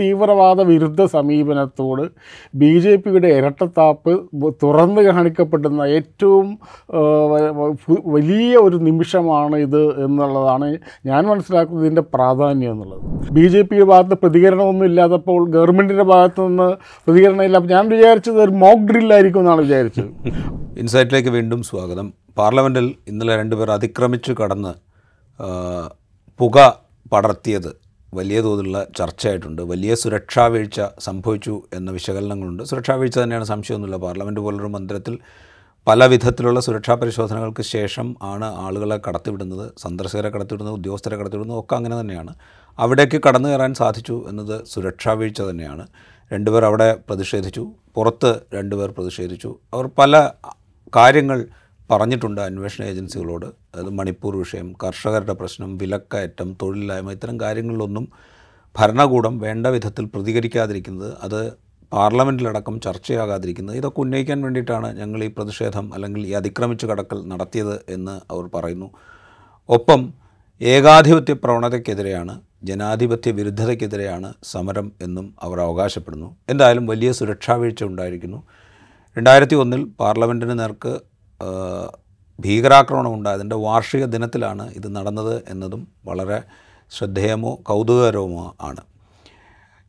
തീവ്രവാദ വിരുദ്ധ സമീപനത്തോട് B J പിയുടെ ഇരട്ടത്താപ്പ് തുറന്ന് കാണിക്കപ്പെടുന്ന ഏറ്റവും വലിയ ഒരു നിമിഷമാണ് ഇത് എന്നുള്ളതാണ് ഞാൻ മനസ്സിലാക്കുന്നത് ഇതിന്റെ പ്രാധാന്യം എന്നുള്ളത്. ബി ജെ പിയുടെ ഭാഗത്ത് പ്രതികരണമൊന്നും ഇല്ലാത്തപ്പോൾ ഗവൺമെന്റിന്റെ ഭാഗത്തു നിന്ന് പ്രതികരണം ഇല്ല ഞാൻ വിചാരിച്ചത് ഒരു മോക്ക് ഡ്രില്ലായിരിക്കും എന്നാണ് വിചാരിച്ചത്. ഇൻസൈറ്റിലേക്ക് വീണ്ടും സ്വാഗതം. പാർലമെന്റിൽ ഇന്നലെ രണ്ടുപേർ അതിക്രമിച്ചു കടന്ന് പുക പടർത്തിയത് വലിയ തോതിലുള്ള ചർച്ചയായിട്ടുണ്ട്. വലിയ സുരക്ഷാ വീഴ്ച സംഭവിച്ചു എന്ന വിശകലനങ്ങളുണ്ട്. സുരക്ഷാ വീഴ്ച തന്നെയാണ് സംശയമൊന്നുമില്ല. പാർലമെന്റ് പോലൊരു മന്ദിരത്തിൽ പല വിധത്തിലുള്ള സുരക്ഷാ പരിശോധനകൾക്ക് ശേഷം ആണ് ആളുകളെ കടത്തിവിടുന്നത്. സന്ദർശകരെ കടത്തിവിടുന്നത് ഉദ്യോഗസ്ഥരെ കടത്തിവിടുന്നത് ഒക്കെ അങ്ങനെ തന്നെയാണ്. അവിടേക്ക് കടന്നു കയറാൻ സാധിച്ചു എന്നത് സുരക്ഷാ വീഴ്ച തന്നെയാണ്. രണ്ടുപേർ അവിടെ പ്രതിഷേധിച്ചു. പുറത്ത് രണ്ടുപേർ പ്രതിഷേധിച്ചു. അവർ പല കാര്യങ്ങൾ പറഞ്ഞിട്ടുണ്ട് അന്വേഷണ ഏജൻസികളോട്. അതായത് മണിപ്പൂർ വിഷയം കർഷകരുടെ പ്രശ്നം വിലക്കയറ്റം തൊഴിലില്ലായ്മ ഇത്തരം കാര്യങ്ങളിലൊന്നും ഭരണകൂടം വേണ്ട വിധത്തിൽ പ്രതികരിക്കാതിരിക്കുന്നത് അത് പാർലമെന്റിലടക്കം ചർച്ചയാകാതിരിക്കുന്നത് ഇതൊക്കെ ഉന്നയിക്കാൻ വേണ്ടിയിട്ടാണ് ഞങ്ങൾ ഈ പ്രതിഷേധം അല്ലെങ്കിൽ ഈ അതിക്രമിച്ച് കടക്കൽ നടത്തിയത് എന്ന് അവർ പറയുന്നു. ഒപ്പം ഏകാധിപത്യ പ്രവണതയ്ക്കെതിരെയാണ് ജനാധിപത്യ വിരുദ്ധതയ്ക്കെതിരെയാണ് സമരം എന്നും അവർ അവകാശപ്പെടുന്നു. എന്തായാലും വലിയ സുരക്ഷാ വീഴ്ച ഉണ്ടായിരിക്കുന്നു. രണ്ടായിരത്തി ഒന്നിൽ പാർലമെന്റിന് നേർക്ക് ഭീകരാക്രമണം ഉണ്ടായതിന്റെ വാർഷിക ദിനത്തിലാണ് ഇത് നടന്നത് എന്നതും വളരെ ശ്രദ്ധേയമോ കൗതുകകരവുമോ ആണ്.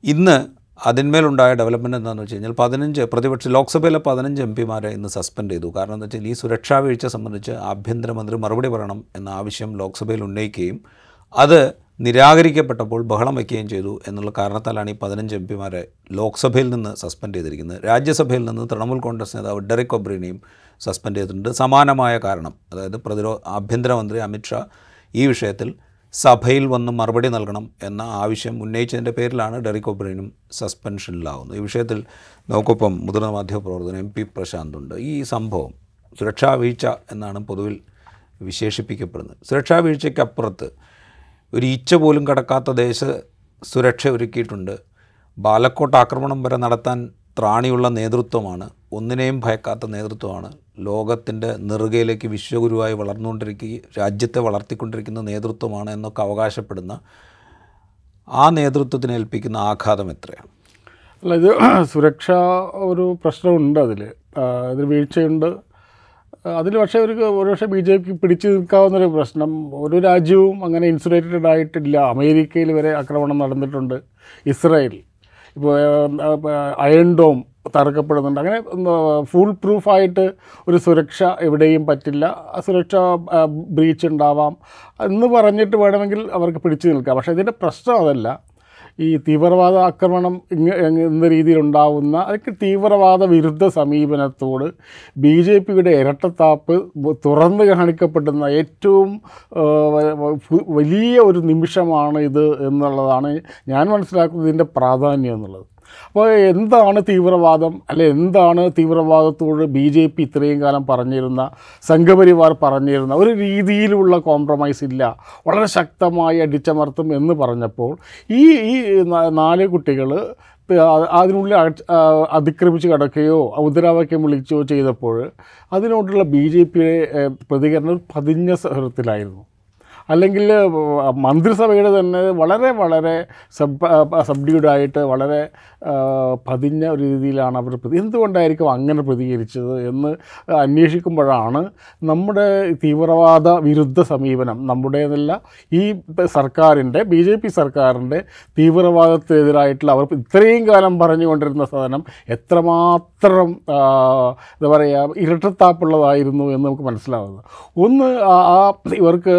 ഇന്ന് അതിന്മേലുണ്ടായ ഡെവലപ്മെന്റ് എന്താണെന്ന് വെച്ച് കഴിഞ്ഞാൽ പതിനഞ്ച് പ്രതിപക്ഷ ലോക്സഭയിലെ പതിനഞ്ച് എം പിമാരെ ഇന്ന് സസ്പെൻഡ് ചെയ്തു. കാരണം എന്താ വെച്ചാൽ ഈ സുരക്ഷാ വീഴ്ച സംബന്ധിച്ച് ആഭ്യന്തരമന്ത്രി മറുപടി പറയണം എന്ന ആവശ്യം ലോക്സഭയിൽ ഉന്നയിക്കുകയും അത് നിരാകരിക്കപ്പെട്ടപ്പോൾ ബഹളം വയ്ക്കുകയും ചെയ്തു എന്നുള്ള കാരണത്താലാണ് ഈ പതിനഞ്ച് എം പിമാരെ ലോക്സഭയിൽ നിന്ന് സസ്പെൻഡ് ചെയ്തിരിക്കുന്നത്. രാജ്യസഭയിൽ നിന്ന് തൃണമൂൽ കോൺഗ്രസ് നേതാവ് ഡെറിക് ഒബ്രീനെയും സസ്പെൻഡ് ചെയ്തിട്ടുണ്ട്. സമാനമായ കാരണം അതായത് പ്രതിരോ ആഭ്യന്തരമന്ത്രി അമിത്ഷാ ഈ വിഷയത്തിൽ സഭയിൽ വന്ന് മറുപടി നൽകണം എന്ന ആവശ്യം ഉന്നയിച്ചതിന്റെ പേരിലാണ് ഡെറിക് ഒബ്രൈനും സസ്പെൻഷനിലാവുന്നത്. ഈ വിഷയത്തിൽ നമുക്കൊപ്പം മുതിർന്ന മാധ്യമപ്രവർത്തകൻ എം പി പ്രശാന്ത് ഉണ്ട് ഈ സംഭവം സുരക്ഷാ വീഴ്ച എന്നാണ് പൊതുവിൽ വിശേഷിപ്പിക്കപ്പെടുന്നത്. സുരക്ഷാ വീഴ്ചയ്ക്കപ്പുറത്ത് ഒരു ഈച്ച പോലും കടക്കാത്ത ദേശ സുരക്ഷ ഒരുക്കിയിട്ടുണ്ട്. ബാലക്കോട്ട് ആക്രമണം വരെ നടത്താൻ ത്രാണിയുള്ള നേതൃത്വമാണ് ഒന്നിനെയും ഭയക്കാത്ത നേതൃത്വമാണ്. ലോകത്തിന്റെ നെറുകയിലേക്ക് വിശ്വഗുരുവായി വളർന്നുകൊണ്ടിരിക്കുക രാജ്യത്തെ വളർത്തിക്കൊണ്ടിരിക്കുന്ന നേതൃത്വമാണ് എന്നൊക്കെ അവകാശപ്പെടുന്ന ആ നേതൃത്വത്തിന് ഏൽപ്പിക്കുന്ന ആഘാതം എത്രയാണ്? അല്ല ഇത് സുരക്ഷ ഒരു പ്രശ്നമുണ്ട് അതിൽ ഇതിൽ വീഴ്ചയുണ്ട്. അതിൽ പക്ഷേ ഒരു ഒരുപക്ഷെ ബി ജെ പിക്ക് പിടിച്ചു നിൽക്കാവുന്നൊരു പ്രശ്നം. ഒരു രാജ്യവും അങ്ങനെ ഇൻസുലേറ്റഡ് ആയിട്ടില്ല. അമേരിക്കയിൽ വരെ ആക്രമണം നടന്നിട്ടുണ്ട്. ഇസ്രായേൽ. ഇപ്പോൾ അയൺ ഡോം തകർക്കപ്പെടുന്നുണ്ട് അങ്ങനെ ഫുൾ പ്രൂഫായിട്ട് ഒരു സുരക്ഷ എവിടെയും പറ്റില്ല. സുരക്ഷ ബ്രീച്ച് ഉണ്ടാവാം. എന്ന് പറഞ്ഞിട്ട് വേണമെങ്കിൽ അവർക്ക് പിടിച്ചു നിൽക്കാം. പക്ഷേ ഇതിന്റെ പ്രശ്നം അതല്ല. ഈ തീവ്രവാദ ആക്രമണം ഇങ്ങ എന്ന രീതിയിലുണ്ടാവുന്ന അതൊക്കെ തീവ്രവാദ വിരുദ്ധ സമീപനത്തോട് ബി ജെ പിയുടെ ഇരട്ടത്താപ്പ് തുറന്ന് കാണിക്കപ്പെടുന്ന ഏറ്റവും വലിയ ഒരു നിമിഷമാണ് ഇത് എന്നുള്ളതാണ് ഞാൻ മനസ്സിലാക്കുന്നത് ഇതിന്റെ പ്രാധാന്യം എന്നുള്ളത്. അപ്പോൾ എന്താണ് തീവ്രവാദം? അല്ലെ എന്താണ് തീവ്രവാദത്തോട് ബി ജെ പി ഇത്രയും കാലം പറഞ്ഞിരുന്ന സംഘപരിവാർ പറഞ്ഞിരുന്ന ഒരു രീതിയിലുള്ള കോംപ്രമൈസ് ഇല്ല വളരെ ശക്തമായി അടിച്ചമർത്തും എന്ന് പറഞ്ഞപ്പോൾ ഈ ഈ നാല് കുട്ടികൾ അതിനുള്ളിൽ അതിക്രമിച്ച് കിടക്കുകയോ മുദ്രാവാക്യം വിളിക്കുകയോ ചെയ്തപ്പോൾ അതിനോടുള്ള ബി ജെ പിയുടെ പ്രതികരണം പതിഞ്ഞ സ്വരത്തിലായിരുന്നു അല്ലെങ്കിൽ മന്ത്രിസഭയുടെ തന്നെ വളരെ വളരെ സബ് സബ്ഡ്യൂഡായിട്ട് വളരെ പതിഞ്ഞ ഒരു രീതിയിലാണ് അവർ പ്രതി എന്തുകൊണ്ടായിരിക്കും അങ്ങനെ പ്രതികരിച്ചത് എന്ന് അന്വേഷിക്കുമ്പോഴാണ് നമ്മുടെ തീവ്രവാദ വിരുദ്ധ സമീപനം നമ്മുടേതല്ല. ഈ സർക്കാരിന്റെ ബി ജെ പി സർക്കാരിന്റെ തീവ്രവാദത്തിനെതിരായിട്ടുള്ള അവർ ഇത്രയും കാലം പറഞ്ഞുകൊണ്ടിരുന്ന സാധനം എത്രമാത്രം എന്താ പറയുക ഇരട്ടത്താപ്പുള്ളതായിരുന്നു എന്ന് നമുക്ക് മനസ്സിലാവുന്നത്. ഒന്ന് ആ ഇവർക്ക്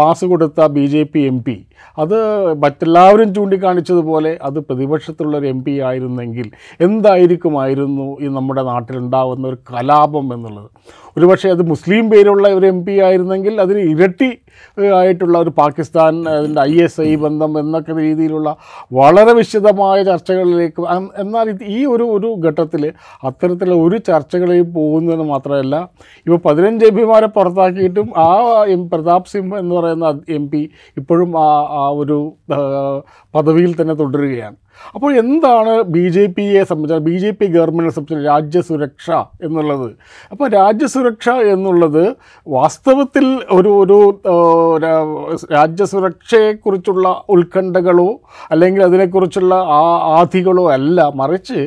പാസ് കൊടുത്ത B J P M P അത് മറ്റെല്ലാവരും ചൂണ്ടിക്കാണിച്ചതുപോലെ അത് പ്രതിപക്ഷത്തിലുള്ളൊരു എം പി ആയിരുന്നെങ്കിൽ എന്തായിരിക്കുമായിരുന്നു ഈ നമ്മുടെ നാട്ടിലുണ്ടാകുന്ന ഒരു കലാപം എന്നുള്ളത്? ഒരുപക്ഷെ അത് മുസ്ലിം പേരുള്ള ഒരു എം പി ആയിരുന്നെങ്കിൽ അതിന് ഇരട്ടി ആയിട്ടുള്ള ഒരു പാകിസ്ഥാൻ അതിന്റെ ഐ എസ് ഐ ബന്ധം എന്നൊക്കെ രീതിയിലുള്ള വളരെ വിശദമായ ചർച്ചകളിലേക്ക് എന്നാൽ ഈ ഒരു ഒരു ഘട്ടത്തിൽ അത്തരത്തിലുള്ള ഒരു ചർച്ചകളിൽ പോകുന്നതിന് മാത്രമല്ല ഇപ്പോൾ പതിനഞ്ച് എം പിമാരെ പുറത്താക്കിയിട്ടും ആ എം പ്രതാപ് സിംഹ എന്ന് പറയുന്ന എം പി ഇപ്പോഴും ആ ആ ഒരു പദവിയിൽ തന്നെ തുടരുകയാണ്. അപ്പോൾ എന്താണ് ബി ജെ പിയെ സംബന്ധിച്ച് ബി ജെ പി ഗവൺമെന്റിനെ സംബന്ധിച്ച് രാജ്യസുരക്ഷ എന്നുള്ളത്? അപ്പോൾ രാജ്യസുരക്ഷ എന്നുള്ളത് വാസ്തവത്തിൽ ഒരു ഒരു രാജ്യസുരക്ഷയെക്കുറിച്ചുള്ള ഉത്കണ്ഠകളോ അല്ലെങ്കിൽ അതിനെക്കുറിച്ചുള്ള ആ ആധികളോ അല്ല. മറിച്ച്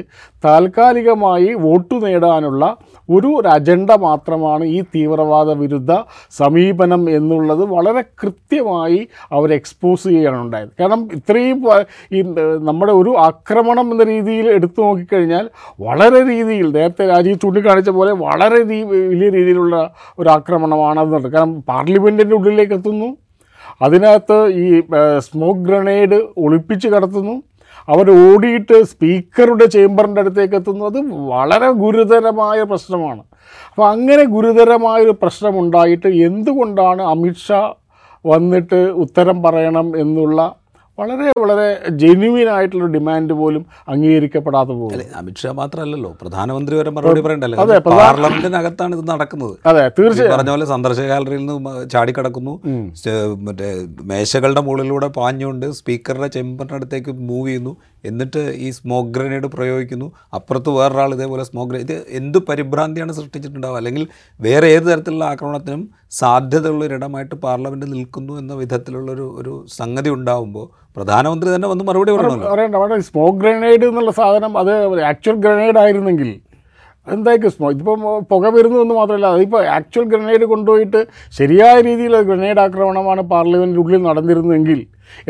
താൽക്കാലികമായി വോട്ട് നേടാനുള്ള ഒരു അജണ്ട മാത്രമാണ് ഈ തീവ്രവാദ വിരുദ്ധ സമീപനം എന്നുള്ളത് വളരെ കൃത്യമായി അവർ എക്സ്പോസ് ചെയ്യുകയാണ് ഉണ്ടായത്. കാരണം ഇത്രയും ഈ നമ്മുടെ ഒരു ആക്രമണം എന്ന രീതിയിൽ എടുത്തു നോക്കിക്കഴിഞ്ഞാൽ വളരെ രീതിയിൽ നേരത്തെ രാജീവ് ചൂണ്ടിക്കാണിച്ച പോലെ വളരെ വലിയ രീതിയിലുള്ള ഒരു ആക്രമണമാണ് അത് നടന്നത് കാരണം പാർലമെന്റിന്റെ ഉള്ളിലേക്ക് എത്തുന്നു. അതിനകത്ത് ഈ സ്മോക്ക് ഗ്രനേഡ് ഒളിപ്പിച്ച് കടത്തുന്നു. അവർ ഓടിയിട്ട് സ്പീക്കറുടെ ചേംബറിന്റെ അടുത്തേക്ക് എത്തുന്നു. അത് വളരെ ഗുരുതരമായ പ്രശ്നമാണ്. അപ്പോൾ അങ്ങനെ ഗുരുതരമായൊരു പ്രശ്നമുണ്ടായിട്ട് എന്തുകൊണ്ടാണ് അമിത്ഷാ വന്നിട്ട് ഉത്തരം പറയണം എന്നുള്ള വളരെ വളരെ ജെന്യുവിൻ ആയിട്ടുള്ള ഡിമാൻഡ് പോലും അംഗീകരിക്കപ്പെടാത്ത പോകും അമിത്ഷാ മാത്രമല്ലല്ലോ. പ്രധാനമന്ത്രി വരെ മറുപടി പറയണ്ടല്ലോ. അതെ, പാർലമെന്റിനകത്താണ് ഇത് നടക്കുന്നത്. അതെ തീർച്ചയായും. പറഞ്ഞ പോലെ സന്ദർശക ഗാലറിയിൽ നിന്ന് ചാടിക്കടക്കുന്നു. മറ്റേ മേശകളുടെ മുകളിലൂടെ പാഞ്ഞുകൊണ്ട് സ്പീക്കറുടെ ചെമ്പറിനടുത്തേക്ക് മൂവ് ചെയ്യുന്നു. എന്നിട്ട് ഈ സ്മോക്ക് ഗ്രനേഡ് പ്രയോഗിക്കുന്നു. അപ്പുറത്ത് വേറൊരാൾ ഇതേപോലെ സ്മോക്ക് ഗ്രനേഡ് ഇത് എന്ത് പരിഭ്രാന്തിയാണ് സൃഷ്ടിച്ചിട്ടുണ്ടാവുക? അല്ലെങ്കിൽ വേറെ ഏത് തരത്തിലുള്ള ആക്രമണത്തിനും സാധ്യതയുള്ള ഒരിടമായിട്ട് പാർലമെന്റ് നിൽക്കുന്നു എന്ന വിധത്തിലുള്ളൊരു ഒരു സംഗതി ഉണ്ടാവുമ്പോൾ പ്രധാനമന്ത്രി തന്നെ വന്ന് മറുപടി പറയണമല്ലോ. സ്മോക്ക് ഗ്രനേഡ് എന്നുള്ള സാധനം അത് ആക്ച്വൽ ഗ്രനേഡ് ആയിരുന്നെങ്കിൽ എന്തായിരിക്കും സ്മോ ഇതിപ്പം പുക വരുന്നതെന്ന് മാത്രമല്ല അതിപ്പോൾ ആക്ച്വൽ ഗ്രനേഡ് കൊണ്ടുപോയിട്ട് ശരിയായ രീതിയിൽ ഗ്രനേഡ് ആക്രമണമാണ് പാർലമെന്റിനുള്ളിൽ നടന്നിരുന്നെങ്കിൽ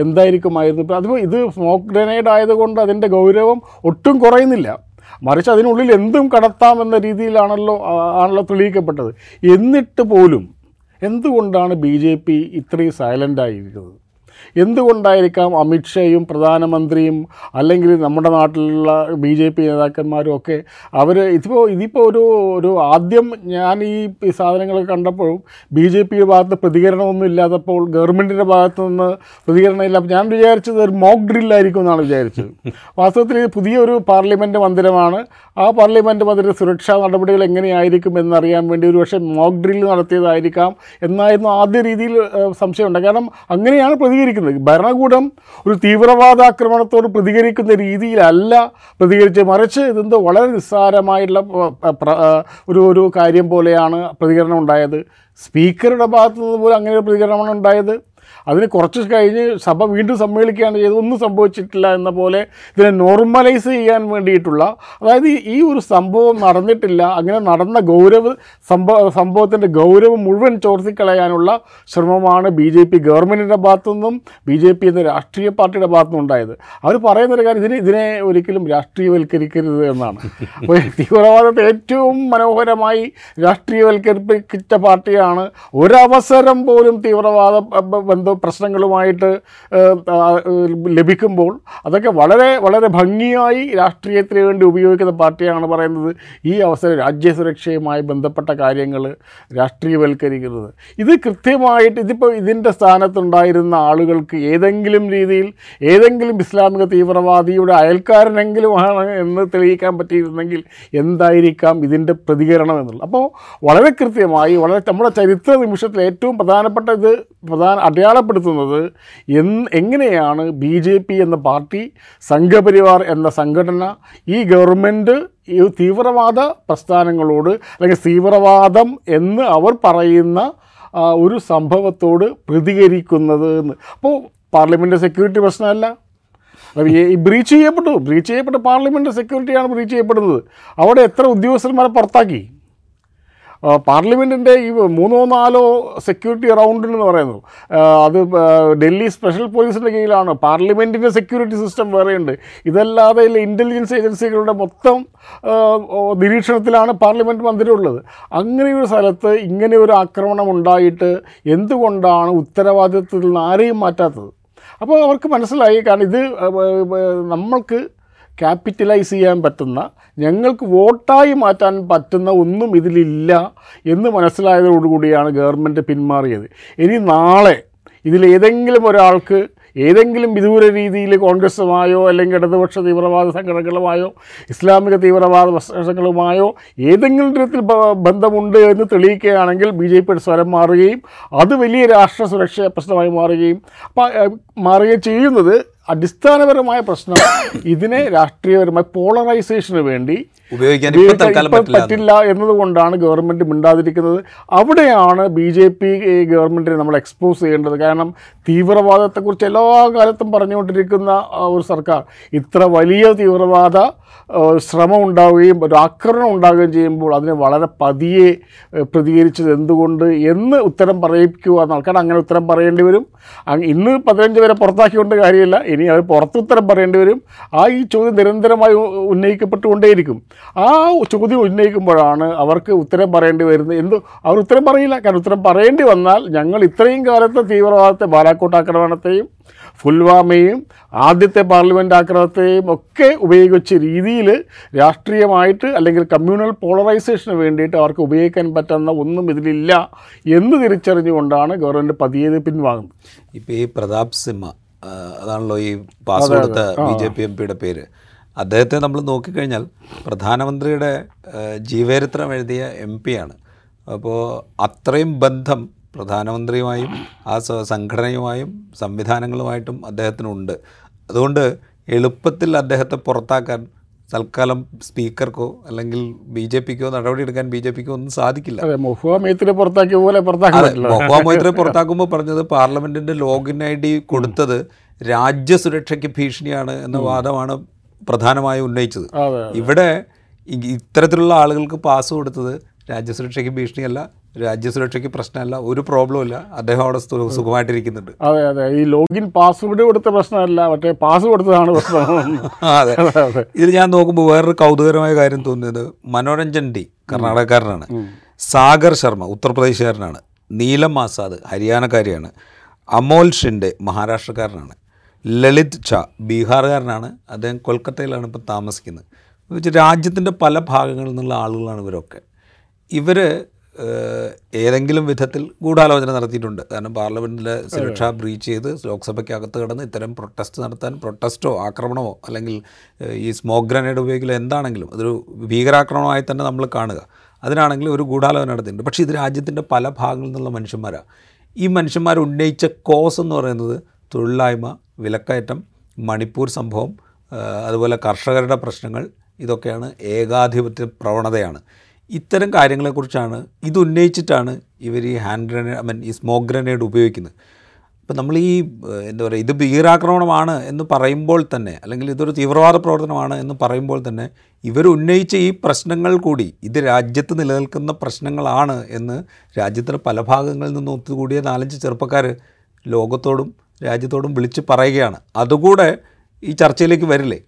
എന്തായിരിക്കുമായിരുന്നു ഇപ്പം അതിപ്പോൾ ഇത് സ്മോക്ക് ഗ്രനേഡ് ആയതുകൊണ്ട് അതിന്റെ ഗൗരവം ഒട്ടും കുറയുന്നില്ല. മറിച്ച് അതിനുള്ളിൽ എന്തും കടത്താമെന്ന രീതിയിലാണല്ലോ ആണല്ലോ തെളിയിക്കപ്പെട്ടത്. എന്നിട്ട് പോലും എന്തുകൊണ്ടാണ് ബി ജെ പി ഇത്രയും സൈലന്റ് ആയിരിക്കുന്നത്? എന്തുകൊണ്ടായിരിക്കാം അമിത്ഷായും പ്രധാനമന്ത്രിയും അല്ലെങ്കിൽ നമ്മുടെ നാട്ടിലുള്ള ബി ജെ പി നേതാക്കന്മാരും ഒക്കെ അവർ ഇതിപ്പോൾ ഇതിപ്പോൾ ഒരു ഒരു ആദ്യം ഞാൻ ഈ സാധനങ്ങൾ കണ്ടപ്പോഴും ബി ജെ പിയുടെ ഭാഗത്ത് പ്രതികരണമൊന്നും ഇല്ലാത്തപ്പോൾ ഗവൺമെന്റിന്റെ ഭാഗത്ത് നിന്ന് പ്രതികരണം ഇല്ല ഞാൻ വിചാരിച്ചത് ഒരു മോക്ക് ഡ്രില്ലായിരിക്കും എന്നാണ് വിചാരിച്ചത്. വാസ്തവത്തിൽ ഇത് പുതിയൊരു പാർലമെന്റ് മന്ദിരമാണ്. ആ പാർലമെന്റ് മന്ദിര സുരക്ഷാ നടപടികൾ എങ്ങനെയായിരിക്കും എന്നറിയാൻ വേണ്ടി ഒരു പക്ഷേ മോക്ക് ഡ്രില്ല് നടത്തിയതായിരിക്കാം എന്നായിരുന്നു ആദ്യ രീതിയിൽ സംശയമുണ്ട്. കാരണം അങ്ങനെയാണ് പ്രതികരിക്കുന്നത്. ഭരണകൂടം ഒരു തീവ്രവാദാക്രമണത്തോട് പ്രതികരിക്കുന്ന രീതിയിലല്ല പ്രതികരിച്ച് മറിച്ച് ഇതെന്തോ വളരെ നിസ്സാരമായിട്ടുള്ള ഒരു ഒരു കാര്യം പോലെയാണ് പ്രതികരണം ഉണ്ടായത്. സ്പീക്കറുടെ ഭാഗത്തുനിന്ന് പോലും അങ്ങനെ ഒരു പ്രതികരണമാണ് ഉണ്ടായത്. അതിന് കുറച്ച് കഴിഞ്ഞ് സഭ വീണ്ടും സമ്മേളിക്കുകയാണ് ചെയ്തത്. ഒന്നും സംഭവിച്ചിട്ടില്ല എന്ന പോലെ ഇതിനെ നോർമലൈസ് ചെയ്യാൻ വേണ്ടിയിട്ടുള്ള അതായത് ഈ- ഒരു സംഭവം നടന്നിട്ടില്ല അങ്ങനെ നടന്ന ഗൗരവ സംഭവ സംഭവത്തിന്റെ ഗൗരവം മുഴുവൻ ചോർത്തിക്കളയാനുള്ള ശ്രമമാണ് ബി ജെ പി ഗവൺമെന്റിന്റെ ഭാഗത്തു നിന്നും ബി ജെ പി എന്ന രാഷ്ട്രീയ പാർട്ടിയുടെ ഭാഗത്തു നിന്നും ഉണ്ടായത്. അവർ പറയുന്നൊരു കാര്യം ഇതിനെ ഇതിനെ ഒരിക്കലും രാഷ്ട്രീയവൽക്കരിക്കരുത് എന്നാണ്. അപ്പോൾ തീവ്രവാദത്തെ ഏറ്റവും മനോഹരമായി രാഷ്ട്രീയവൽക്കരിപ്പിച്ച പാർട്ടിയാണ്. ഒരവസരം പോലും തീവ്രവാദ ബന്ധ പ്രശ്നങ്ങളുമായിട്ട് ലഭിക്കുമ്പോൾ അതൊക്കെ വളരെ വളരെ ഭംഗിയായി രാഷ്ട്രീയത്തിന് വേണ്ടി ഉപയോഗിക്കുന്ന പാർട്ടിയാണ് പറയുന്നത്. ഈ അവസരം രാജ്യസുരക്ഷയുമായി ബന്ധപ്പെട്ട കാര്യങ്ങൾ രാഷ്ട്രീയവൽക്കരിക്കുന്നത്. ഇത് കൃത്യമായിട്ട് ഇതിപ്പോൾ ഇതിന്റെ സ്ഥാനത്തുണ്ടായിരുന്ന ആളുകൾക്ക് ഏതെങ്കിലും രീതിയിൽ ഏതെങ്കിലും ഇസ്ലാമിക തീവ്രവാദിയുടെ അയൽക്കാരനെങ്കിലും ആണ് എന്ന് തെളിയിക്കാൻ പറ്റിയിരുന്നെങ്കിൽ എന്തായിരിക്കാം ഇതിന്റെ പ്രതികരണം എന്നുള്ളത്. അപ്പോൾ വളരെ കൃത്യമായി വളരെ നമ്മുടെ ചരിത്ര നിമിഷത്തിൽ ഏറ്റവും പ്രധാനപ്പെട്ട ഇത് പ്രധാന അടയാളപ്പെടുത്തുന്നത് എങ്ങനെയാണ് ബി ജെ പി എന്ന പാർട്ടി സംഘപരിവാർ എന്ന സംഘടന ഈ ഗവൺമെന്റ് ഈ തീവ്രവാദ പ്രസ്ഥാനങ്ങളോട് അല്ലെങ്കിൽ തീവ്രവാദം എന്ന് അവർ പറയുന്ന ഒരു സംഭവത്തോട് പ്രതികരിക്കുന്നത് എന്ന്. അപ്പോൾ പാർലമെന്റ് സെക്യൂരിറ്റി പ്രശ്നമല്ല. ഈ ബ്രീച്ച് ചെയ്യപ്പെട്ടു. ബ്രീച്ച് ചെയ്യപ്പെട്ട പാർലമെന്റ് സെക്യൂരിറ്റിയാണ് ബ്രീച്ച് ചെയ്യപ്പെടുന്നത്. അവിടെ എത്ര ഉദ്യോഗസ്ഥന്മാരെ പുറത്താക്കി? പാർലമെന്റിന്റെ ഈ മൂന്നോ നാലോ സെക്യൂരിറ്റി റൗണ്ട് എന്ന് പറയുന്നു. അത് ഡൽഹി സ്പെഷ്യൽ പോലീസിന്റെ കീഴിലാണ്. പാർലമെന്റിന്റെ സെക്യൂരിറ്റി സിസ്റ്റം വേറെയുണ്ട്. ഇതല്ലാതെ ഇന്റലിജൻസ് ഏജൻസികളുടെ മൊത്തം നിരീക്ഷണത്തിലാണ് പാർലമെന്റ് മന്ദിരം ഉള്ളത് അങ്ങനെയൊരു സ്ഥലത്ത് ഇങ്ങനെ ഒരു ആക്രമണം ഉണ്ടായിട്ട് എന്തുകൊണ്ടാണ് ഉത്തരവാദിത്വത്തിൽ നിന്ന് ആരെയും മാറ്റാത്തത്? അപ്പോൾ അവർക്ക് മനസ്സിലായി. കാരണം ഇത് നമ്മൾക്ക് ക്യാപിറ്റലൈസ് ചെയ്യാൻ പറ്റുന്ന ഞങ്ങൾക്ക് വോട്ടായി മാറ്റാൻ പറ്റുന്ന ഒന്നും ഇതിലില്ല എന്ന് മനസ്സിലായതോടുകൂടിയാണ് ഗവൺമെന്റ് പിന്മാറിയത്. ഇനി നാളെ ഇതിലേതെങ്കിലും ഒരാൾക്ക് ഏതെങ്കിലും വിദൂര രീതിയിൽ കോൺഗ്രസുമായോ അല്ലെങ്കിൽ ഇടതുപക്ഷ തീവ്രവാദ സംഘടനകളുമായോ ഇസ്ലാമിക തീവ്രവാദ സംഘടനകളുമായോ ഏതെങ്കിലും തരത്തിൽ ബന്ധമുണ്ട് എന്ന് തെളിയിക്കുകയാണെങ്കിൽ ബി ജെ പിയുടെ സ്വരം മാറുകയും അത് വലിയ രാഷ്ട്ര സുരക്ഷാ പ്രശ്നമായി മാറുകയും മാറുകയും ചെയ്യുന്നത് അടിസ്ഥാനപരമായ പ്രശ്നം ഇതിനെ രാഷ്ട്രീയപരമായി പോളറൈസേഷന് വേണ്ടി ഉപയോഗിക്കാൻ പറ്റില്ല. എന്നതുകൊണ്ടാണ് ഗവൺമെന്റ് മിണ്ടാതിരിക്കുന്നത്. അവിടെയാണ് ബി ജെ പി ഗവൺമെന്റിനെ നമ്മൾ എക്സ്പോസ് ചെയ്യേണ്ടത്. കാരണം തീവ്രവാദത്തെക്കുറിച്ച് എല്ലാ കാലത്തും പറഞ്ഞുകൊണ്ടിരിക്കുന്ന ഒരു സർക്കാർ ഇത്ര വലിയ തീവ്രവാദ ശ്രമം ഉണ്ടാവുകയും ഒരു ആക്രമണം ഉണ്ടാവുകയും ചെയ്യുമ്പോൾ അതിനെ വളരെ പതിയെ പ്രതികരിച്ചത് എന്തുകൊണ്ട് എന്ന് ഉത്തരം പറയിപ്പിക്കുക എന്നാണ്. കാരണം അങ്ങനെ ഉത്തരം പറയേണ്ടി വരും. ഇന്ന് പതിനഞ്ച് പേരെ പുറത്താക്കിക്കൊണ്ട് കാര്യമില്ല. ഇനി അവർ പുറത്ത് ഉത്തരം പറയേണ്ടി വരും. ആ ഈ ചോദ്യം നിരന്തരമായി ഉന്നയിക്കപ്പെട്ടുകൊണ്ടേയിരിക്കും. ആ ചോദ്യം ഉന്നയിക്കുമ്പോഴാണ് അവർക്ക് ഉത്തരം പറയേണ്ടി വരുന്നത്. എന്ത് അവർ ഉത്തരം പറയില്ല. കാരണം ഉത്തരം പറയേണ്ടി വന്നാൽ ഞങ്ങൾ ഇത്രയും കാലത്തെ തീവ്രവാദത്തെ ബാലാക്കോട്ട് ആക്രമണത്തെയും ഫുൽവാമയും ആദ്യത്തെ പാർലമെന്റ് ആക്രമണത്തെയും ഒക്കെ ഉപയോഗിച്ച രീതിയിൽ രാഷ്ട്രീയമായിട്ട് അല്ലെങ്കിൽ കമ്മ്യൂണൽ പോളറൈസേഷന് വേണ്ടിയിട്ട് അവർക്ക് ഉപയോഗിക്കാൻ പറ്റുന്ന ഒന്നും ഇതിലില്ല എന്ന് തിരിച്ചറിഞ്ഞുകൊണ്ടാണ് ഗവൺമെന്റ് പതിയെ പിൻവാങ്ങുന്നത്. ഇപ്പോൾ ഈ പ്രതാപ് സിംഹ അതാണല്ലോ ഈ പാസ് കൊടുത്ത ബി ജെ പി എം പിയുടെ പേര്. അദ്ദേഹത്തെ നമ്മൾ നോക്കിക്കഴിഞ്ഞാൽ പ്രധാനമന്ത്രിയുടെ ജീവചരിത്രം എഴുതിയ എം പിയാണ്. അപ്പോൾ അത്രയും ബന്ധം പ്രധാനമന്ത്രിയുമായും ആ സംഘടനയുമായും സംവിധാനങ്ങളുമായിട്ടും അദ്ദേഹത്തിനുണ്ട്. അതുകൊണ്ട് എളുപ്പത്തിൽ അദ്ദേഹത്തെ പുറത്താക്കാൻ തൽക്കാലം സ്പീക്കർക്കോ അല്ലെങ്കിൽ ബി ജെ പിക്കോ നടപടിയെടുക്കാൻ ബി ജെ പിക്കോ ഒന്നും സാധിക്കില്ല. മൊഹുവ പുറത്താക്കിയ പോലെ മൊഹ്വാ പുറത്താക്കുമ്പോൾ പറഞ്ഞത് പാർലമെന്റിന്റെ ലോഗിൻ ഐ ഡി കൊടുത്തത് രാജ്യസുരക്ഷയ്ക്ക് ഭീഷണിയാണ് എന്ന വാദമാണ് പ്രധാനമായും ഉന്നയിച്ചത്. ഇവിടെ ഇത്തരത്തിലുള്ള ആളുകൾക്ക് പാസ് കൊടുത്തത് രാജ്യസുരക്ഷയ്ക്ക് ഭീഷണിയല്ല രാജ്യസുരക്ഷയ്ക്ക് പ്രശ്നമല്ല ഒരു പ്രോബ്ലം ഇല്ല അദ്ദേഹം അവിടെ സുഖമായിട്ടിരിക്കുന്നുണ്ട്. അതെ അതെ. ഈ ലോഗിൻ പാസ്വേഡ് കൊടുത്ത പ്രശ്നമല്ല മറ്റേ പാസ് കൊടുത്തതാണ് പ്രശ്നം. അതെ. ഇതിൽ ഞാൻ നോക്കുമ്പോൾ വേറൊരു കൗതുകരമായ കാര്യം തോന്നിയത് മനോരഞ്ജൻ ഡി കർണാടകക്കാരനാണ്. സാഗർ ശർമ്മ ഉത്തർപ്രദേശുകാരനാണ്. നീലം ആസാദ് ഹരിയാനക്കാരിയാണ്. അമോൽ ഷിൻഡെ മഹാരാഷ്ട്രക്കാരനാണ്. ലളിത് ഛ ബീഹാറുകാരനാണ്. അദ്ദേഹം കൊൽക്കത്തയിലാണ് ഇപ്പോൾ താമസിക്കുന്നത്. രാജ്യത്തിന്റെ പല ഭാഗങ്ങളിൽ നിന്നുള്ള ആളുകളാണ് ഇവരൊക്കെ. ഇവർ ഏതെങ്കിലും വിധത്തിൽ ഗൂഢാലോചന നടത്തിയിട്ടുണ്ട്. കാരണം പാർലമെന്റിലെ സുരക്ഷ ബ്രീച്ച് ചെയ്ത് ലോക്സഭയ്ക്കകത്ത് കിടന്ന് ഇത്തരം പ്രൊട്ടസ്റ്റ് നടത്താൻ പ്രൊട്ടസ്റ്റോ ആക്രമണമോ അല്ലെങ്കിൽ ഈ സ്മോക്ക് ഗ്രനേഡ് ഉപയോഗിക്കലോ എന്താണെങ്കിലും അതൊരു ഭീകരാക്രമണമായി തന്നെ നമ്മൾ കാണുക. അതിനാണെങ്കിൽ ഒരു ഗൂഢാലോചന നടത്തിയിട്ടുണ്ട്. പക്ഷേ ഇത് രാജ്യത്തിന്റെ പല ഭാഗങ്ങളിൽ നിന്നുള്ള മനുഷ്യന്മാരാണ് ഈ മനുഷ്യന്മാർ ഉന്നയിച്ച കോസ് എന്ന് പറയുന്നത് തൊഴിലില്ലായ്മ വിലക്കയറ്റം മണിപ്പൂർ സംഭവം അതുപോലെ കർഷകരുടെ പ്രശ്നങ്ങൾ ഇതൊക്കെയാണ് ഏകാധിപത്യ പ്രവണതയാണ്. ഇത്തരം കാര്യങ്ങളെക്കുറിച്ചാണ് ഇത് ഉന്നയിച്ചിട്ടാണ് ഇവർ ഈ ഹാൻഡ് ഗ്രനേഡ് ഐ മീൻ ഈ സ്മോക്ക് ഗ്രനേഡ് ഉപയോഗിക്കുന്നത്. അപ്പം നമ്മൾ ഈ എന്താ പറയുക ഇത് ഭീകരാക്രമണമാണ് എന്ന് പറയുമ്പോൾ തന്നെ അല്ലെങ്കിൽ ഇതൊരു തീവ്രവാദ പ്രവർത്തനമാണ് എന്ന് പറയുമ്പോൾ തന്നെ ഇവർ ഉന്നയിച്ച ഈ പ്രശ്നങ്ങൾ കൂടി ഇത് രാജ്യത്ത് നിലനിൽക്കുന്ന പ്രശ്നങ്ങളാണ് എന്ന് രാജ്യത്തിന്റെ പല ഭാഗങ്ങളിൽ നിന്ന് ഒത്തുകൂടിയ നാലഞ്ച് ചെറുപ്പക്കാർ ലോകത്തോടും രാജ്യത്തോടും വിളിച്ച് പറയുകയാണ്. അതുകൂടെ ഈ ചർച്ചയിലേക്ക് വരില്ലേ?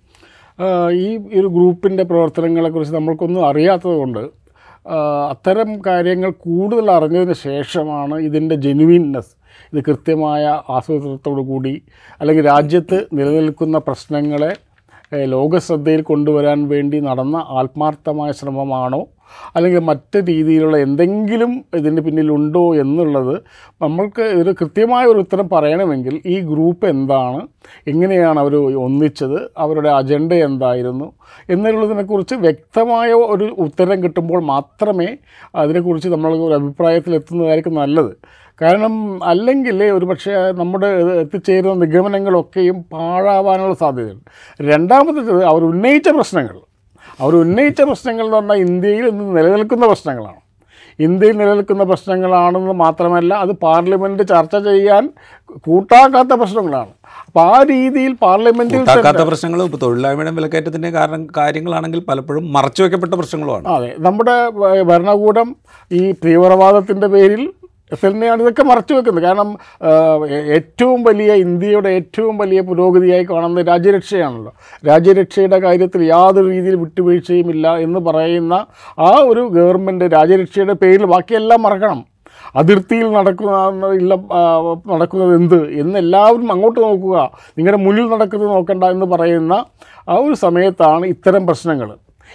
ഈ ഒരു ഗ്രൂപ്പിന്റെ പ്രവർത്തനങ്ങളെക്കുറിച്ച് നമ്മൾക്കൊന്നും അറിയാത്തത് കൊണ്ട് അത്തരം കാര്യങ്ങൾ കൂടുതൽ അറിഞ്ഞതിന് ശേഷമാണ് ഇതിന്റെ ജെനുവിൻനെസ്. ഇത് കൃത്യമായ ആസൂത്രണത്തോടു കൂടി അല്ലെങ്കിൽ രാജ്യത്ത് നിലനിൽക്കുന്ന പ്രശ്നങ്ങളെ ലോകശ്രദ്ധയിൽ കൊണ്ടുവരാൻ വേണ്ടി നടന്ന ആത്മാർത്ഥമായ ശ്രമമാണോ അല്ലെങ്കിൽ മറ്റ് രീതിയിലുള്ള എന്തെങ്കിലും ഇതിന് പിന്നിലുണ്ടോ എന്നുള്ളത് നമ്മൾക്ക് ഒരു കൃത്യമായ ഒരു ഉത്തരം പറയണമെങ്കിൽ ഈ ഗ്രൂപ്പ് എന്താണ് എങ്ങനെയാണ് അവർ ഒന്നിച്ചത് അവരുടെ അജണ്ട എന്തായിരുന്നു എന്നുള്ളതിനെക്കുറിച്ച് വ്യക്തമായ ഒരു ഉത്തരം കിട്ടുമ്പോൾ മാത്രമേ അതിനെക്കുറിച്ച് നമ്മൾ ഒരു അഭിപ്രായത്തിൽ എത്തുന്നതായിരിക്കും നല്ലത്. കാരണം അല്ലെങ്കിൽ ഒരു പക്ഷേ നമ്മുടെ എത്തിച്ചേരുന്ന നിഗമനങ്ങളൊക്കെയും പാഴാവാനുള്ള സാധ്യതയുണ്ട്. രണ്ടാമത്തേത് അവർ ഉന്നയിച്ച പ്രശ്നങ്ങൾ. അവർ ഉന്നയിച്ച പ്രശ്നങ്ങൾ എന്ന് പറഞ്ഞാൽ ഇന്ത്യയിൽ ഇന്ന് നിലനിൽക്കുന്ന പ്രശ്നങ്ങളാണ്. ഇന്ത്യയിൽ നിലനിൽക്കുന്ന പ്രശ്നങ്ങളാണെന്ന് മാത്രമല്ല അത് പാർലമെന്റ് ചർച്ച ചെയ്യാൻ കൂട്ടാക്കാത്ത പ്രശ്നങ്ങളാണ്. അപ്പോൾ ആ രീതിയിൽ പാർലമെന്റിൽ കൂട്ടാക്കാത്ത പ്രശ്നങ്ങളും ഇപ്പോൾ തൊഴിലില്ലായ്മയുടെ വിലക്കയറ്റത്തിന്റെ കാരണം കാര്യങ്ങളാണെങ്കിൽ പലപ്പോഴും മറച്ചു വയ്ക്കപ്പെട്ട പ്രശ്നങ്ങളുമാണ്. അതെ നമ്മുടെ ഭരണകൂടം ഈ തീവ്രവാദത്തിന്റെ പേരിൽ തന്നെയാണ് ഇതൊക്കെ മറച്ചു വെക്കുന്നത്. കാരണം ഏറ്റവും വലിയ ഇന്ത്യയുടെ ഏറ്റവും വലിയ പുരോഗതിയായി കാണുന്നത് രാജ്യരക്ഷയാണല്ലോ. രാജ്യരക്ഷയുടെ കാര്യത്തിൽ യാതൊരു രീതിയിൽ വിട്ടുവീഴ്ചയും ഇല്ല എന്ന് പറയുന്ന ആ ഒരു ഗവൺമെന്റ് രാജ്യരക്ഷയുടെ പേരിൽ ബാക്കിയെല്ലാം മറക്കണം. അതിർത്തിയിൽ നടക്കുന്ന ഇല്ല നടക്കുന്നത് എന്ത് എന്ന് എല്ലാവരും അങ്ങോട്ട് നോക്കുക. നിങ്ങളുടെ മുന്നിൽ നടക്കുന്നത് നോക്കണ്ട എന്ന് പറയുന്ന ആ ഒരു സമയത്താണ് ഇത്തരം പ്രശ്നങ്ങൾ.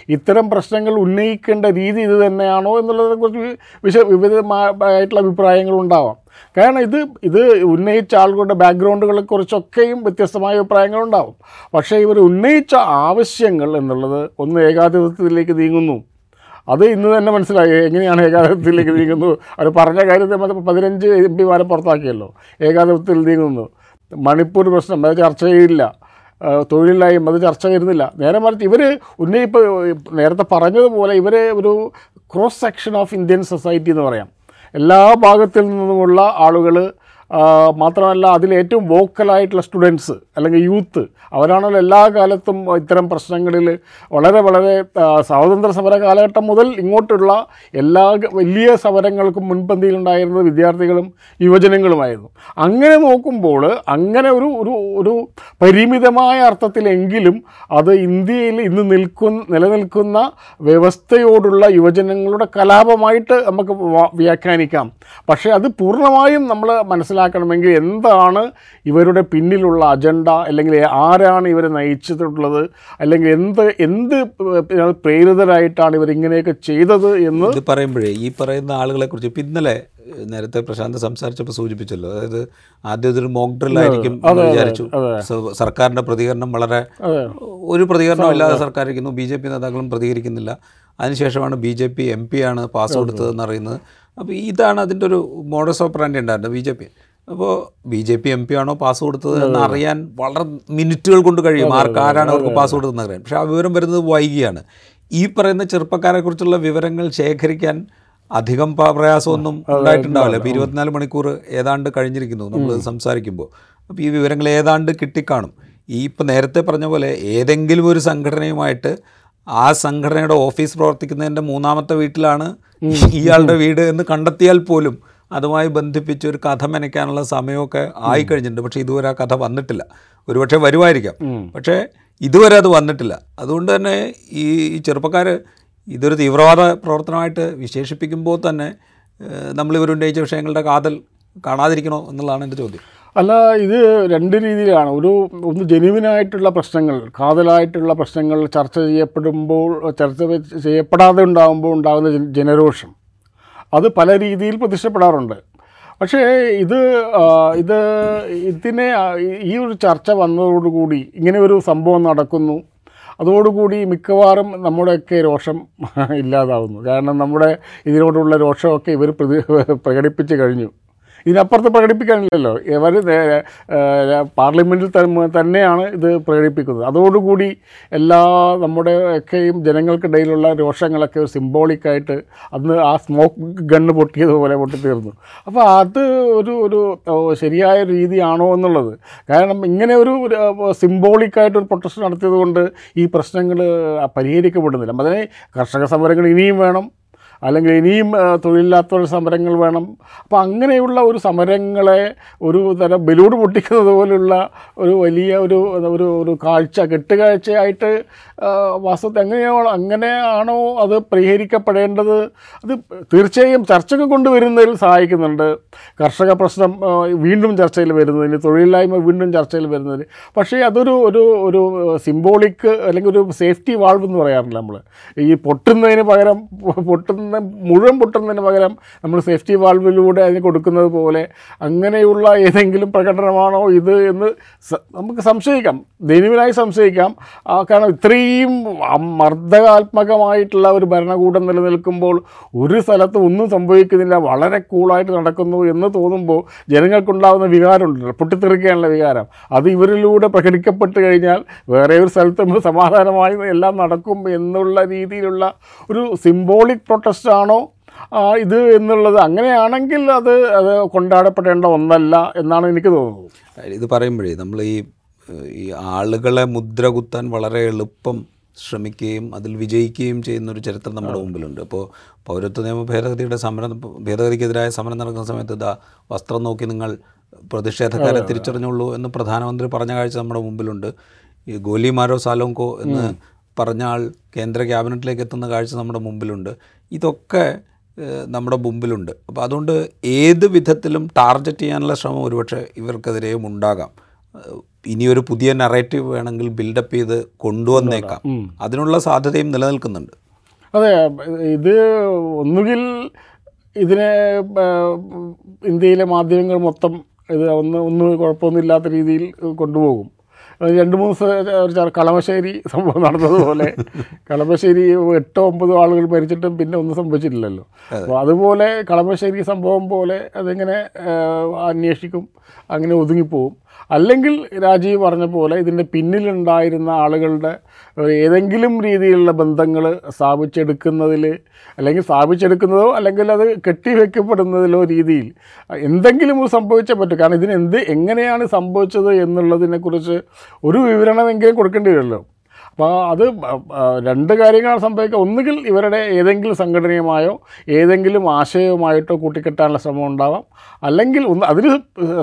ഇത്തരം പ്രശ്നങ്ങൾ ഉന്നയിക്കേണ്ട രീതി ഇത് തന്നെയാണോ എന്നുള്ളതിനെക്കുറിച്ച് വിശ വിവിധമായിട്ടുള്ള അഭിപ്രായങ്ങൾ ഉണ്ടാവാം. കാരണം ഇത് ഇത് ഉന്നയിച്ച ആളുകളുടെ ബാക്ക്ഗ്രൗണ്ടുകളെ കുറിച്ചൊക്കെയും വ്യത്യസ്തമായ അഭിപ്രായങ്ങളുണ്ടാവും പക്ഷേ ഇവർ ഉന്നയിച്ച ആവശ്യങ്ങൾ എന്നുള്ളത് ഒന്ന് ഏകാധിപത്യത്തിലേക്ക് നീങ്ങുന്നു. അത് ഇന്ന് തന്നെ മനസ്സിലായി എങ്ങനെയാണ് ഏകാധിപത്യത്തിലേക്ക് നീങ്ങുന്നു? അവർ പറഞ്ഞ കാര്യത്തെ മറ്റേ പതിനഞ്ച് എം പിമാരെ പുറത്താക്കിയല്ലോ. ഏകാധിപത്യത്തിൽ നീങ്ങുന്നു. മണിപ്പൂർ പ്രശ്നം അത് ചർച്ച ചെയ്യില്ല. തൊഴിലില്ലായ്മ അത് ചർച്ച വരുന്നില്ല. നേരെ മറിച്ച് ഇവർ ഉന്നയിപ്പോൾ നേരത്തെ പറഞ്ഞതുപോലെ ഇവർ ഒരു cross section of Indian society എന്ന് പറയാം. എല്ലാ ഭാഗത്തിൽ നിന്നുമുള്ള ആളുകൾ മാത്രമല്ല അതിൽ ഏറ്റവും വോക്കലായിട്ടുള്ള സ്റ്റുഡൻസ് അല്ലെങ്കിൽ യൂത്ത് അവരാണല്ലോ എല്ലാ കാലത്തും ഇത്തരം പ്രശ്നങ്ങളിൽ വളരെ വളരെ സ്വാതന്ത്ര്യ സമര കാലഘട്ടം മുതൽ ഇങ്ങോട്ടുള്ള എല്ലാ വലിയ സമരങ്ങൾക്കും മുൻപന്തിയിലുണ്ടായിരുന്നത് വിദ്യാർത്ഥികളും യുവജനങ്ങളുമായിരുന്നു. അങ്ങനെ നോക്കുമ്പോൾ അങ്ങനെ ഒരു ഒരു ഒരു പരിമിതമായ അർത്ഥത്തിലെങ്കിലും അത് ഇന്ത്യയിൽ ഇന്ന് നിൽക്കുന്ന നിലനിൽക്കുന്ന വ്യവസ്ഥയോടുള്ള യുവജനങ്ങളുടെ കലാപമായിട്ട് നമുക്ക് വ്യാഖ്യാനിക്കാം. പക്ഷേ അത് പൂർണമായും നമ്മൾ മനസ്സിലാക്കണമെങ്കിൽ എന്താണ് ഇവരുടെ പിന്നിലുള്ള അജണ്ട? അല്ലെങ്കിൽ ആരാണ് ഇവരെ നയിച്ചിട്ടുള്ളത്? അല്ലെങ്കിൽ എന്ത് എന്ത് പ്രേരിതരായിട്ടാണ് ഇവരിങ്ങനെയൊക്കെ ചെയ്തത് എന്ന് ഇത് പറയുമ്പോഴേ ഈ പറയുന്ന ആളുകളെ കുറിച്ച് ഇപ്പം ഇന്നലെ നേരത്തെ പ്രശാന്ത് സംസാരിച്ചപ്പോൾ സൂചിപ്പിച്ചല്ലോ. അതായത് ആദ്യം ഇതൊരു മോക്ക് ഡ്രിൽ ആയിരിക്കും എന്ന് വിചാരിച്ചു. സർക്കാരിന്റെ സർക്കാരിന്റെ പ്രതികരണം വളരെ ഒരു പ്രതികരണം ഇല്ലാതെ സർക്കാർ ഇരിക്കുന്നു ബി ജെ പി നേതാക്കളും പ്രതികരിക്കുന്നില്ല. അതിനുശേഷമാണ് B J P M P ആണ് പാസ് കൊടുത്തതെന്ന് അറിയുന്നത്. അപ്പോൾ ഇതാണ് അതിന്റെ ഒരു മോഡസ് ഓപ്പറാൻഡി ഉണ്ടായിരുന്നത് ബി ജെ പി. അപ്പോൾ B J P M P ആണോ പാസ് കൊടുത്തത് എന്ന് അറിയാൻ വളരെ മിനിറ്റുകൾ കൊണ്ട് കഴിയും. ആർക്ക് ആരാണ് അവർക്ക് പാസ് കൊടുത്തതെന്ന് അറിയാൻ. പക്ഷേ ആ വിവരം വരുന്നത് വൈകിയാണ്. ഈ പറയുന്ന ചെറുപ്പക്കാരെക്കുറിച്ചുള്ള വിവരങ്ങൾ ശേഖരിക്കാൻ അധികം പ്രയാസമൊന്നും ഉണ്ടായിട്ടുണ്ടാവില്ല. ഇപ്പോൾ ഇരുപത്തിനാല് മണിക്കൂർ ഏതാണ്ട് കഴിഞ്ഞിരിക്കുന്നു നമ്മൾ സംസാരിക്കുമ്പോൾ. അപ്പോൾ ഈ വിവരങ്ങൾ ഏതാണ്ട് കിട്ടിക്കാണും. ഈ ഇപ്പം നേരത്തെ പറഞ്ഞ പോലെ ഏതെങ്കിലും ഒരു സംഘടനയുമായിട്ട് ആ സംഘടനയുടെ ഓഫീസ് പ്രവർത്തിക്കുന്നതിന്റെ മൂന്നാമത്തെ വീട്ടിലാണ് ഇയാളുടെ വീട് എന്ന് കണ്ടെത്തിയാൽ പോലും അതുമായി ബന്ധിപ്പിച്ച് ഒരു കഥ മെനയ്ക്കാനുള്ള സമയമൊക്കെ ആയിക്കഴിഞ്ഞിട്ടുണ്ട്. പക്ഷേ ഇതുവരെ ആ കഥ വന്നിട്ടില്ല. ഒരുപക്ഷെ വരുമായിരിക്കാം. പക്ഷേ ഇതുവരെ അത് വന്നിട്ടില്ല. അതുകൊണ്ട് തന്നെ ഈ ചെറുപ്പക്കാർ ഇതൊരു തീവ്രവാദ പ്രവർത്തനമായിട്ട് വിശേഷിപ്പിക്കുമ്പോൾ തന്നെ നമ്മൾ നമ്മളിവർ ഉന്നയിച്ച വിഷയങ്ങളുടെ കാതൽ കാണാതിരിക്കണോ എന്നുള്ളതാണ് എന്റെ ചോദ്യം. അല്ല ഇത് രണ്ട് രീതിയിലാണ്. ഒരു ഒന്ന് ജെനുവിനായിട്ടുള്ള പ്രശ്നങ്ങൾ കാതലായിട്ടുള്ള പ്രശ്നങ്ങൾ ചർച്ച ചെയ്യപ്പെടുമ്പോൾ ചർച്ച ചെയ്യപ്പെടാതെ ഉണ്ടാകുമ്പോൾ ഉണ്ടാകുന്ന ജനരോഷം. അത് പല രീതിയിൽ പ്രത്യക്ഷപ്പെടാറുണ്ട് പക്ഷേ ഇത് ഇത് ഇതിനെ ഈ ഒരു ചർച്ച വന്നതോടുകൂടി ഇങ്ങനെ ഒരു സംഭവം നടക്കുന്നു. അതോടുകൂടി മിക്കവാറും നമ്മുടെയൊക്കെ രോഷം ഇല്ലാതാവുന്നു. കാരണം നമ്മുടെ ഇതിനോടുള്ള രോഷമൊക്കെ ഇവർ പ്രകടിപ്പിച്ച് കഴിഞ്ഞു. ഇതിനപ്പുറത്ത് പ്രകടിപ്പിക്കാനില്ലല്ലോ. ഇവർ പാർലമെന്റിൽ തന്നെ- തന്നെയാണ് ഇത് പ്രകടിപ്പിക്കുന്നത്. അതോടുകൂടി എല്ലാ നമ്മുടെ ഒക്കെയും ജനങ്ങൾക്കിടയിലുള്ള രോഷങ്ങളൊക്കെ ഒരു സിംബോളിക്കായിട്ട് അന്ന് ആ സ്മോക്ക് ഗണ്ണ് പൊട്ടിയതുപോലെ പൊട്ടിത്തീർന്നു. അപ്പോൾ അത് ഒരു ഒരു ശരിയായ രീതിയാണോ എന്നുള്ളത്. കാരണം ഇങ്ങനെ ഒരു സിംബോളിക്കായിട്ടൊരു പ്രൊട്ടസ്റ്റ് നടത്തിയത് കൊണ്ട് ഈ പ്രശ്നങ്ങൾ പരിഹരിക്കപ്പെടുന്നില്ല. അതിന് കർഷക സമരങ്ങൾ ഇനിയും വേണം. അല്ലെങ്കിൽ ഇനിയും തൊഴിലില്ലാത്തവർ സമരങ്ങൾ വേണം. അപ്പോൾ അങ്ങനെയുള്ള ഒരു സമരങ്ങളെ ഒരു തരം ബലൂൺ പൊട്ടിക്കുന്നത് പോലുള്ള ഒരു വലിയ ഒരു ഒരു ഒരു കാഴ്ച കെട്ടുകാഴ്ചയായിട്ട് വാസ്തവത്തിൽ എങ്ങനെയാണോ അങ്ങനെയാണോ അത് പരിഹരിക്കപ്പെടേണ്ടത്? അത് തീർച്ചയായും ചർച്ചയ്ക്ക് കൊണ്ടുവരുന്നതിൽ സഹായിക്കുന്നുണ്ട്. കർഷക പ്രശ്നം വീണ്ടും ചർച്ചയിൽ വരുന്നതിന് തൊഴിലില്ലായ്മ വീണ്ടും ചർച്ചയിൽ വരുന്നതിന്. പക്ഷേ അതൊരു ഒരു ഒരു സിംബോളിക് അല്ലെങ്കിൽ ഒരു സേഫ്റ്റി വാൾവ് എന്ന് പറയാറില്ല നമ്മൾ ഈ പൊട്ടുന്നതിന് പകരം പൊട്ടുന്ന മുഴുവൻ പൊട്ടുന്നതിന് പകരം നമ്മൾ സേഫ്റ്റി വാൾവിലൂടെ അതിന് കൊടുക്കുന്നത് പോലെ അങ്ങനെയുള്ള ഏതെങ്കിലും പ്രകടനമാണോ ഇത് എന്ന് നമുക്ക് സംശയിക്കാം. ദൈനവിനായി സംശയിക്കാം. കാരണം ഇത്രയും മർദ്ദകാത്മകമായിട്ടുള്ള ഒരു ഭരണകൂടം നിലനിൽക്കുമ്പോൾ ഒരു സ്ഥലത്ത് ഒന്നും സംഭവിക്കുന്നില്ല. വളരെ കൂളായിട്ട് നടക്കുന്നു എന്ന് തോന്നുമ്പോൾ ജനങ്ങൾക്കുണ്ടാകുന്ന വികാരമുണ്ടല്ലോ. പൊട്ടിത്തെറിക്കാനുള്ള വികാരം. അത് ഇവരിലൂടെ പ്രകടിക്കപ്പെട്ട് കഴിഞ്ഞാൽ വേറെ ഒരു സ്ഥലത്തും സമാധാനമായി എല്ലാം നടക്കും എന്നുള്ള രീതിയിലുള്ള ഒരു സിംബോളിക് പ്രൊട്ടസ്റ്റ് ആണോ? ഇത് എന്നുള്ളത് അങ്ങനെയാണെങ്കിൽ അത് അത് കൊണ്ടാടപ്പെടേണ്ട ഒന്നല്ല എന്നാണ് എനിക്ക് തോന്നുന്നത്. ഇത് പറയുമ്പോഴേ നമ്മൾ ഈ ഈ ആളുകളെ മുദ്ര കുത്താൻ വളരെ എളുപ്പം ശ്രമിക്കുകയും അതിൽ വിജയിക്കുകയും ചെയ്യുന്ന ഒരു ചരിത്രം നമ്മുടെ മുമ്പിലുണ്ട്. അപ്പോൾ പൗരത്വ നിയമ ഭേദഗതിയുടെ സമരം ഭേദഗതിക്കെതിരായ സമരം നടക്കുന്ന സമയത്ത് ഇതാ വസ്ത്രം നോക്കി നിങ്ങൾ പ്രതിഷേധക്കാരെ തിരിച്ചറിഞ്ഞുള്ളൂ എന്ന് പ്രധാനമന്ത്രി പറഞ്ഞ കാഴ്ച നമ്മുടെ മുമ്പിലുണ്ട്. ഈ ഗോലി മാരോ സാലോങ്കോ എന്ന് പറഞ്ഞ ആൾ കേന്ദ്ര ക്യാബിനറ്റിലേക്ക് എത്തുന്ന കാഴ്ച നമ്മുടെ മുമ്പിലുണ്ട്. ഇതൊക്കെ നമ്മുടെ മുമ്പിലുണ്ട്. അപ്പോൾ അതുകൊണ്ട് ഏത് വിധത്തിലും ടാർഗറ്റ് ചെയ്യാനുള്ള ശ്രമം ഒരുപക്ഷെ ഇവർക്കെതിരെയും ഉണ്ടാകാം. ഇനിയൊരു പുതിയ നറേറ്റീവ് വേണമെങ്കിൽ ബിൽഡപ്പ് ചെയ്ത് കൊണ്ടുവന്നേക്കാം. അതിനുള്ള സാധ്യതയും നിലനിൽക്കുന്നുണ്ട്. അതെ ഇത് ഒന്നുകിൽ ഇതിനെ ഇന്ത്യയിലെ മാധ്യമങ്ങൾ മൊത്തം ഇത് ഒന്ന് ഒന്നും കുഴപ്പമൊന്നുമില്ലാത്ത രീതിയിൽ കൊണ്ടുപോകും. രണ്ട് മൂന്ന് ഒരു കളമശ്ശേരി സംഭവം നടന്നതുപോലെ. കളമശ്ശേരി എട്ടോ ഒമ്പതോ ആളുകൾ മരിച്ചിട്ടും പിന്നെ ഒന്നും സംഭവിച്ചിട്ടില്ലല്ലോ. അപ്പോൾ അതുപോലെ കളമശ്ശേരി സംഭവം പോലെ അതെങ്ങനെ അന്വേഷിക്കും അങ്ങനെ ഒതുങ്ങിപ്പോവും. അല്ലെങ്കിൽ രാജീവ് പറഞ്ഞ പോലെ ഇതിന്റെ പിന്നിലുണ്ടായിരുന്ന ആളുകളുടെ ഏതെങ്കിലും രീതിയിലുള്ള ബന്ധങ്ങൾ സ്ഥാപിച്ചെടുക്കുന്നതിൽ അല്ലെങ്കിൽ സ്ഥാപിച്ചെടുക്കുന്നതോ അല്ലെങ്കിൽ അത് കെട്ടിവെക്കപ്പെടുന്നതിലോ രീതിയിൽ എന്തെങ്കിലും സംഭവിച്ചേ പറ്റും. കാരണം ഇതിന് എന്ത് എങ്ങനെയാണ് സംഭവിച്ചത് എന്നുള്ളതിനെക്കുറിച്ച് ഒരു വിവരണമെങ്കിലും കൊടുക്കേണ്ടി വരുമല്ലോ. അപ്പോൾ അത് രണ്ട് കാര്യങ്ങളാണ് സംഭവിക്കുക. ഒന്നുകിൽ ഇവരുടെ ഏതെങ്കിലും സംഘടനയുമായോ ഏതെങ്കിലും ആശയവുമായിട്ടോ കൂട്ടിക്കെട്ടാനുള്ള ശ്രമം ഉണ്ടാവാം. അല്ലെങ്കിൽ ഒന്ന് അതിന്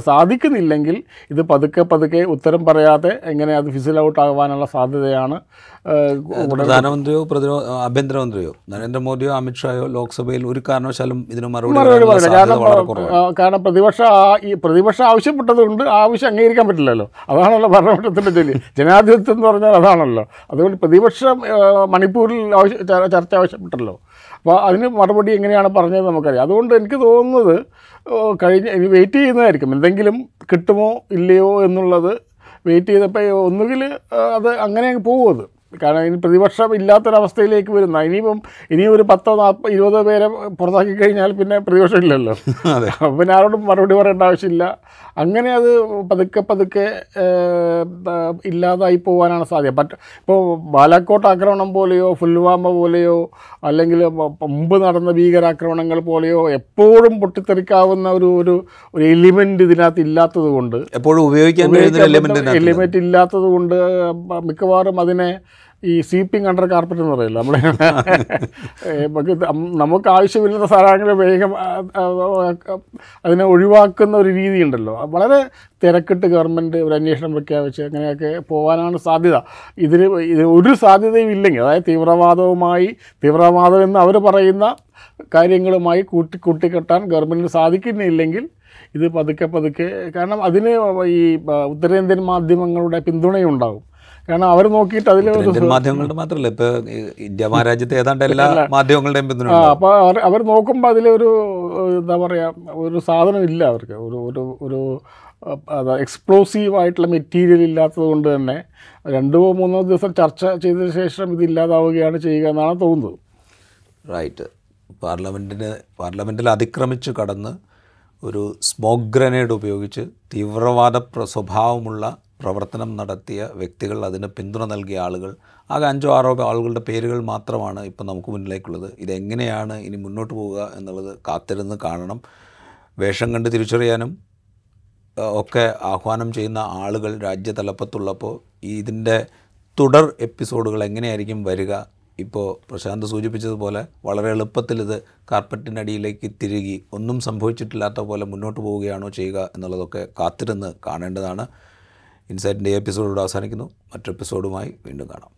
സാധിക്കുന്നില്ലെങ്കിൽ ഇത് പതുക്കെ പതുക്കെ ഉത്തരം പറയാതെ എങ്ങനെ അത് ഫിസിൽ ഔട്ട് ആകാനുള്ള സാധ്യതയാണ്. പ്രധാനമന്ത്രിയോ പ്രതിരോധ ആഭ്യന്തരമന്ത്രിയോ നരേന്ദ്രമോദിയോ അമിത്ഷായോ ലോക്സഭയിൽ ഒരു കാരണവശാലും ഇതിന് മറുപടി കാരണം പ്രതിപക്ഷ ആ- ഈ പ്രതിപക്ഷം ആവശ്യപ്പെട്ടതുകൊണ്ട് കൊണ്ട് ആവശ്യം അംഗീകരിക്കാൻ പറ്റില്ലല്ലോ. അതാണല്ലോ ഭരണപക്ഷത്തിന്റെ ജോലി. ജനാധിപത്യം എന്ന് പറഞ്ഞാൽ അതാണല്ലോ. അതുകൊണ്ട് പ്രതിപക്ഷം മണിപ്പൂരിൽ ആവശ്യ ചർച്ച ആവശ്യപ്പെട്ടല്ലോ. അപ്പോൾ അതിന് മറുപടി എങ്ങനെയാണ് പറഞ്ഞത് നമുക്കറിയാം. അതുകൊണ്ട് എനിക്ക് തോന്നുന്നത് കഴിഞ്ഞ ഇനി വെയിറ്റ് ചെയ്യുന്നതായിരിക്കും. എന്തെങ്കിലും കിട്ടുമോ ഇല്ലയോ എന്നുള്ളത് വെയിറ്റ് ചെയ്തപ്പോൾ ഒന്നുകിൽ അത് അങ്ങനെ അങ്ങ് പോകും അത്. കാരണം ഇനി പ്രതിപക്ഷം ഇല്ലാത്തൊരവസ്ഥയിലേക്ക് വരുന്ന. ഇനിയിപ്പം ഇനിയും ഒരു പത്തോ നാൽപ്പത് ഇരുപതോ പേരെ പുറത്താക്കി കഴിഞ്ഞാൽ പിന്നെ പ്രതിപക്ഷം ഇല്ലല്ലോ. അതെ. അപ്പം പിന്നെ ആരോടും മറുപടി പറയേണ്ട ആവശ്യമില്ല. അങ്ങനെ അത് പതുക്കെ പതുക്കെ ഇല്ലാതായി പോകാനാണ് സാധ്യത. ബട്ട് ഇപ്പോൾ ബാലാക്കോട്ട് ആക്രമണം പോലെയോ ഫുൽവാമ പോലെയോ അല്ലെങ്കിൽ മുമ്പ് നടന്ന ഭീകരാക്രമണങ്ങൾ പോലെയോ എപ്പോഴും പൊട്ടിത്തെറിക്കാവുന്ന ഒരു ഒരു ഒരു എലിമെന്റ് ഇതിനകത്ത് ഇല്ലാത്തത് കൊണ്ട് എപ്പോഴും ഉപയോഗിക്കാൻ എലിമെന്റ് ഇല്ലാത്തത് കൊണ്ട് മിക്കവാറും അതിനെ ഈ സീപ്പിംഗ് അണ്ടർ കാർപ്പറ്റ് എന്ന് പറയില്ല നമ്മുടെ നമുക്ക് നമുക്ക് ആവശ്യമില്ലാത്ത സാധനങ്ങൾ വേഗം അതിനെ ഒഴിവാക്കുന്ന ഒരു രീതിയുണ്ടല്ലോ. വളരെ തിരക്കിട്ട് ഗവൺമെന്റ് ഒരു അന്വേഷണം പ്രഖ്യാപിച്ച് അങ്ങനെയൊക്കെ പോകാനാണ് സാധ്യത. ഇതിന് ഇത് ഒരു സാധ്യതയും ഇല്ലെങ്കിൽ അതായത് തീവ്രവാദവുമായി തീവ്രവാദം എന്ന് അവർ പറയുന്ന കാര്യങ്ങളുമായി കൂട്ടി കൂട്ടിക്കെട്ടാൻ ഗവൺമെന്റിന് സാധിക്കുന്നില്ലെങ്കിൽ ഇത് പതുക്കെ പതുക്കെ കാരണം അതിന് ഈ ഉത്തരേന്ത്യൻ മാധ്യമങ്ങളുടെ പിന്തുണയുണ്ടാകും കാരണം അവർ നോക്കിയിട്ട് അതിൽ മാധ്യമങ്ങളുടെ മാത്രമല്ല ഇപ്പൊ ഇന്ത്യ മഹാരാജ്യത്തെ ഏതാണ്ട് എല്ലാ മാധ്യമങ്ങളുടെയും പിന്തുണ അപ്പൊ അപ്പോൾ അവർ നോക്കുമ്പോൾ അതിലൊരു എന്താ പറയാ ഒരു സാധനം ഇല്ല അവർക്ക്. ഒരു ഒരു ഒരു എക്സ്പ്ലോസീവ് ആയിട്ടുള്ള മെറ്റീരിയൽ ഇല്ലാത്തത് കൊണ്ട് തന്നെ രണ്ടോ മൂന്നോ ദിവസം ചർച്ച ചെയ്തതിന് ശേഷം ഇത് ഇല്ലാതാവുകയാണ് ചെയ്യുക എന്നാണ് തോന്നുന്നത്. റൈറ്റ് പാർലമെന്റിന് പാർലമെന്റിൽ അതിക്രമിച്ച് കടന്ന് ഒരു സ്മോക്ക് ഗ്രനേഡ് ഉപയോഗിച്ച് തീവ്രവാദ പ്ര സ്വഭാവമുള്ള പ്രവർത്തനം നടത്തിയ വ്യക്തികൾ അതിന് പിന്തുണ നൽകിയ ആളുകൾ ആകെ അഞ്ചോ ആറോ ആളുകളുടെ പേരുകൾ മാത്രമാണ് ഇപ്പോൾ നമുക്ക് മുന്നിലേക്കുള്ളത്. ഇതെങ്ങനെയാണ് ഇനി മുന്നോട്ട് പോവുക എന്നുള്ളത് കാത്തിരുന്ന് കാണണം. വേഷം കണ്ട് തിരിച്ചറിയാനും ഒക്കെ ആഹ്വാനം ചെയ്യുന്ന ആളുകൾ രാജ്യതലപ്പത്തുള്ളപ്പോൾ ഇതിന്റെ തുടർ എപ്പിസോഡുകൾ എങ്ങനെയായിരിക്കും വരിക? ഇപ്പോൾ പ്രശാന്ത് സൂചിപ്പിച്ചതുപോലെ വളരെ എളുപ്പത്തിൽ ഇത് കാർപ്പറ്റിനടിയിലേക്ക് തിരുകി ഒന്നും സംഭവിച്ചിട്ടില്ലാത്ത പോലെ മുന്നോട്ട് പോവുകയാണോ ചെയ്യുക എന്നുള്ളതൊക്കെ കാത്തിരുന്ന് കാണേണ്ടതാണ്. ഇൻസൈറ്റിന്റെ എപ്പിസോഡ് ഇവിടെ അവസാനിക്കുന്നു. മറ്റു എപ്പിസോഡുമായി വീണ്ടും കാണാം.